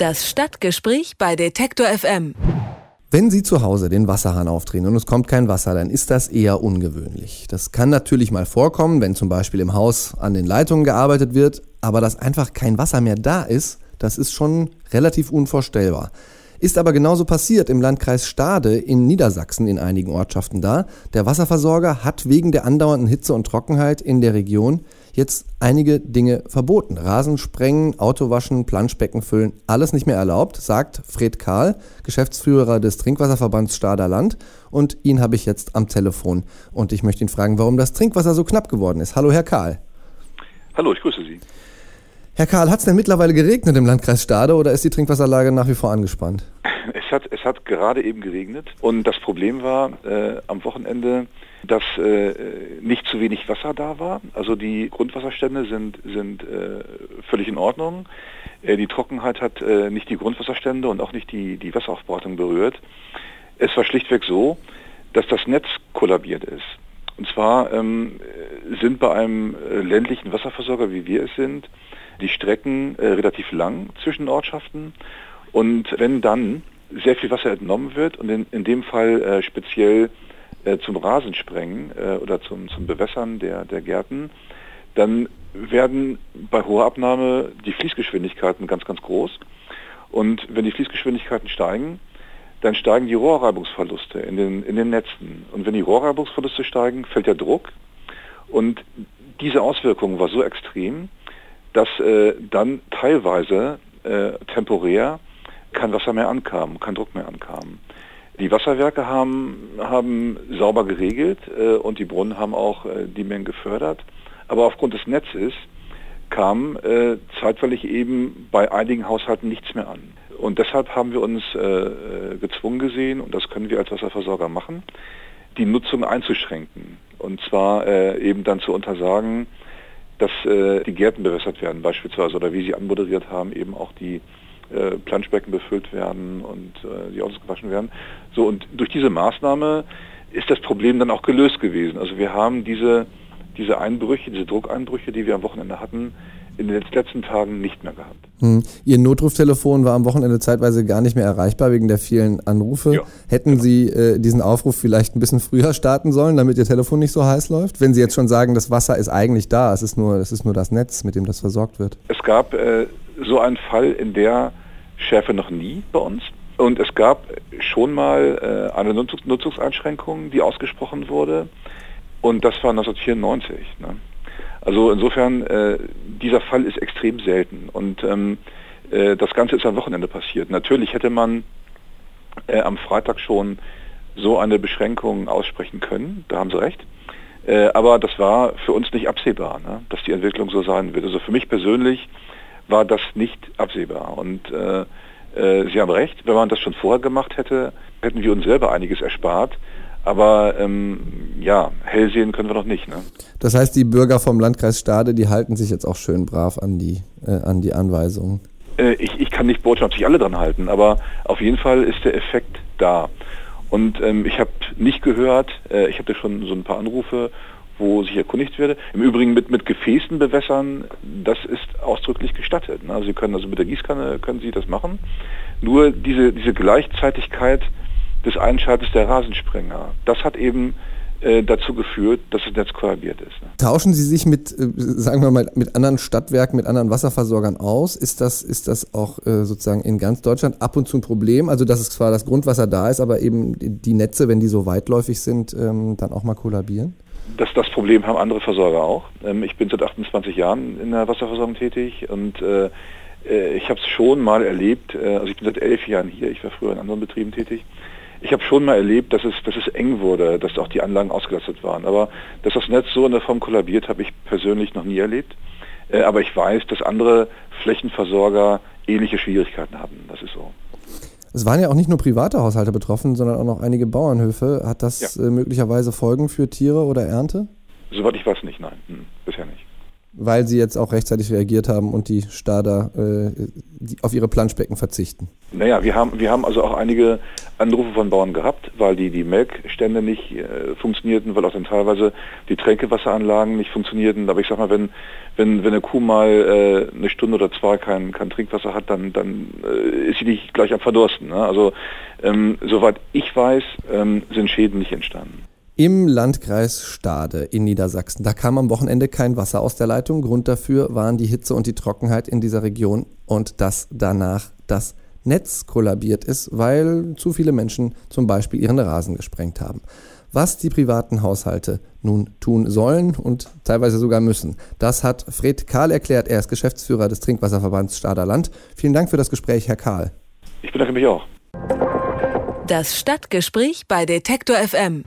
Das Stadtgespräch bei Detektor FM. Wenn Sie zu Hause den Wasserhahn aufdrehen und es kommt kein Wasser, dann ist das eher ungewöhnlich. Das kann natürlich mal vorkommen, wenn zum Beispiel im Haus an den Leitungen gearbeitet wird, aber dass einfach kein Wasser mehr da ist, das ist schon relativ unvorstellbar. Ist aber genauso passiert im Landkreis Stade in Niedersachsen in einigen Ortschaften da. Der Wasserversorger hat wegen der andauernden Hitze und Trockenheit in der Region jetzt einige Dinge verboten. Rasen sprengen, Autowaschen, Planschbecken füllen, alles nicht mehr erlaubt, sagt Fred Kahl, Geschäftsführer des Trinkwasserverbands Stader Land. Und ihn habe ich jetzt am Telefon. Und ich möchte ihn fragen, warum das Trinkwasser so knapp geworden ist. Hallo, Herr Kahl. Hallo, ich grüße Sie. Herr Karl, hat es denn mittlerweile geregnet im Landkreis Stade oder ist die Trinkwasserlage nach wie vor angespannt? Es hat, es hat gerade eben geregnet und das Problem war äh, am Wochenende, dass äh, nicht zu wenig Wasser da war. Also die Grundwasserstände sind, sind äh, völlig in Ordnung. Äh, die Trockenheit hat äh, nicht die Grundwasserstände und auch nicht die, die Wasseraufbereitung berührt. Es war schlichtweg so, dass das Netz kollabiert ist. Und zwar ähm, sind bei einem äh, ländlichen Wasserversorger, wie wir es sind, die Strecken äh, relativ lang zwischen Ortschaften und wenn dann sehr viel Wasser entnommen wird und in, in dem Fall speziell äh, zum Rasensprengen äh, oder zum, zum Bewässern der, der Gärten, dann werden bei hoher Abnahme die Fließgeschwindigkeiten ganz, ganz groß. Und wenn die Fließgeschwindigkeiten steigen, dann steigen die Rohrreibungsverluste in den, in den Netzen. Und wenn die Rohrreibungsverluste steigen, fällt der Druck. Und diese Auswirkung war so extrem, dass äh, dann teilweise äh, temporär kein Wasser mehr ankam, kein Druck mehr ankam. Die Wasserwerke haben, haben sauber geregelt äh, und die Brunnen haben auch äh, die Mengen gefördert. Aber aufgrund des Netzes kam äh, zeitweilig eben bei einigen Haushalten nichts mehr an. Und deshalb haben wir uns äh, äh, gezwungen gesehen, und das können wir als Wasserversorger machen, die Nutzung einzuschränken. Und zwar äh, eben dann zu untersagen, dass die Gärten bewässert werden beispielsweise oder wie Sie anmoderiert haben, eben auch die äh, Planschbecken befüllt werden und äh, die Autos gewaschen werden. So und durch diese Maßnahme ist das Problem dann auch gelöst gewesen. Also wir haben diese, diese Einbrüche, diese Druckeinbrüche, die wir am Wochenende hatten, in den letzten Tagen nicht mehr gehabt. Hm. Ihr Notruftelefon war am Wochenende zeitweise gar nicht mehr erreichbar wegen der vielen Anrufe. Ja, Hätten genau. Sie äh, diesen Aufruf vielleicht ein bisschen früher starten sollen, damit Ihr Telefon nicht so heiß läuft? Wenn Sie jetzt schon sagen, das Wasser ist eigentlich da, es ist nur, es ist nur das Netz, mit dem das versorgt wird. Es gab äh, so einen Fall in der Schärfe noch nie bei uns. Und es gab schon mal äh, eine Nutzungs Nutzungseinschränkung, die ausgesprochen wurde. Und das war 1994. Ne? Also insofern, äh, dieser Fall ist extrem selten und ähm, äh, das Ganze ist am Wochenende passiert. Natürlich hätte man äh, am Freitag schon so eine Beschränkung aussprechen können, da haben Sie recht. Äh, aber das war für uns nicht absehbar, ne, dass die Entwicklung so sein wird. Also für mich persönlich war das nicht absehbar. Und äh, äh, Sie haben recht, wenn man das schon vorher gemacht hätte, hätten wir uns selber einiges erspart. Aber ähm, ja, hell sehen können wir noch nicht. Ne? Das heißt, die Bürger vom Landkreis Stade, die halten sich jetzt auch schön brav an die, äh, an die Anweisungen. Äh, ich, ich kann nicht beurteilen, ob sich alle dran halten, aber auf jeden Fall ist der Effekt da. Und ähm, ich habe nicht gehört, äh, ich hatte schon so ein paar Anrufe, wo sich erkundigt werde. Im Übrigen mit, mit Gefäßen bewässern, das ist ausdrücklich gestattet. Ne? Also Sie können also mit der Gießkanne können Sie das machen. Nur diese, diese Gleichzeitigkeit des Einschaltens der Rasensprenger. Das hat eben äh, dazu geführt, dass das Netz kollabiert ist. Ne? Tauschen Sie sich mit, äh, sagen wir mal, mit anderen Stadtwerken, mit anderen Wasserversorgern aus? Ist das, ist das auch äh, sozusagen in ganz Deutschland ab und zu ein Problem? Also dass es zwar das Grundwasser da ist, aber eben die Netze, wenn die so weitläufig sind, ähm, dann auch mal kollabieren? Das, das Problem haben andere Versorger auch. Ähm, ich bin seit 28 Jahren in der Wasserversorgung tätig und äh, äh ich habe es schon mal erlebt, äh, also ich bin seit elf Jahren hier, ich war früher in anderen Betrieben tätig, ich habe schon mal erlebt, dass es, dass es eng wurde, dass auch die Anlagen ausgelastet waren. Aber dass das Netz so in der Form kollabiert, habe ich persönlich noch nie erlebt. Äh, aber ich weiß, dass andere Flächenversorger ähnliche Schwierigkeiten haben. Das ist so. Es waren ja auch nicht nur private Haushalte betroffen, sondern auch noch einige Bauernhöfe. Hat das ja. äh, möglicherweise Folgen für Tiere oder Ernte? Soweit ich weiß nicht, nein. Hm, bisher nicht. Weil sie jetzt auch rechtzeitig reagiert haben und die Stader äh, die auf ihre Planschbecken verzichten? Naja, wir haben, wir haben also auch einige Anrufe von Bauern gehabt, weil die, die Melkstände nicht äh, funktionierten, weil auch dann teilweise die Tränkewasseranlagen nicht funktionierten. Aber ich sag mal, wenn, wenn, wenn eine Kuh mal äh, eine Stunde oder zwei kein, kein Trinkwasser hat, dann, dann äh, ist sie nicht gleich am Verdursten. Ne? Also ähm, soweit ich weiß, ähm, sind Schäden nicht entstanden. Im Landkreis Stade in Niedersachsen, da kam am Wochenende kein Wasser aus der Leitung. Grund dafür waren die Hitze und die Trockenheit in dieser Region und dass danach das Netz kollabiert ist, weil zu viele Menschen zum Beispiel ihren Rasen gesprengt haben. Was die privaten Haushalte nun tun sollen und teilweise sogar müssen, das hat Fred Kahl erklärt. Er ist Geschäftsführer des Trinkwasserverbands Stader Land. Vielen Dank für das Gespräch, Herr Kahl. Ich bedanke mich auch. Das Stadtgespräch bei Detektor FM.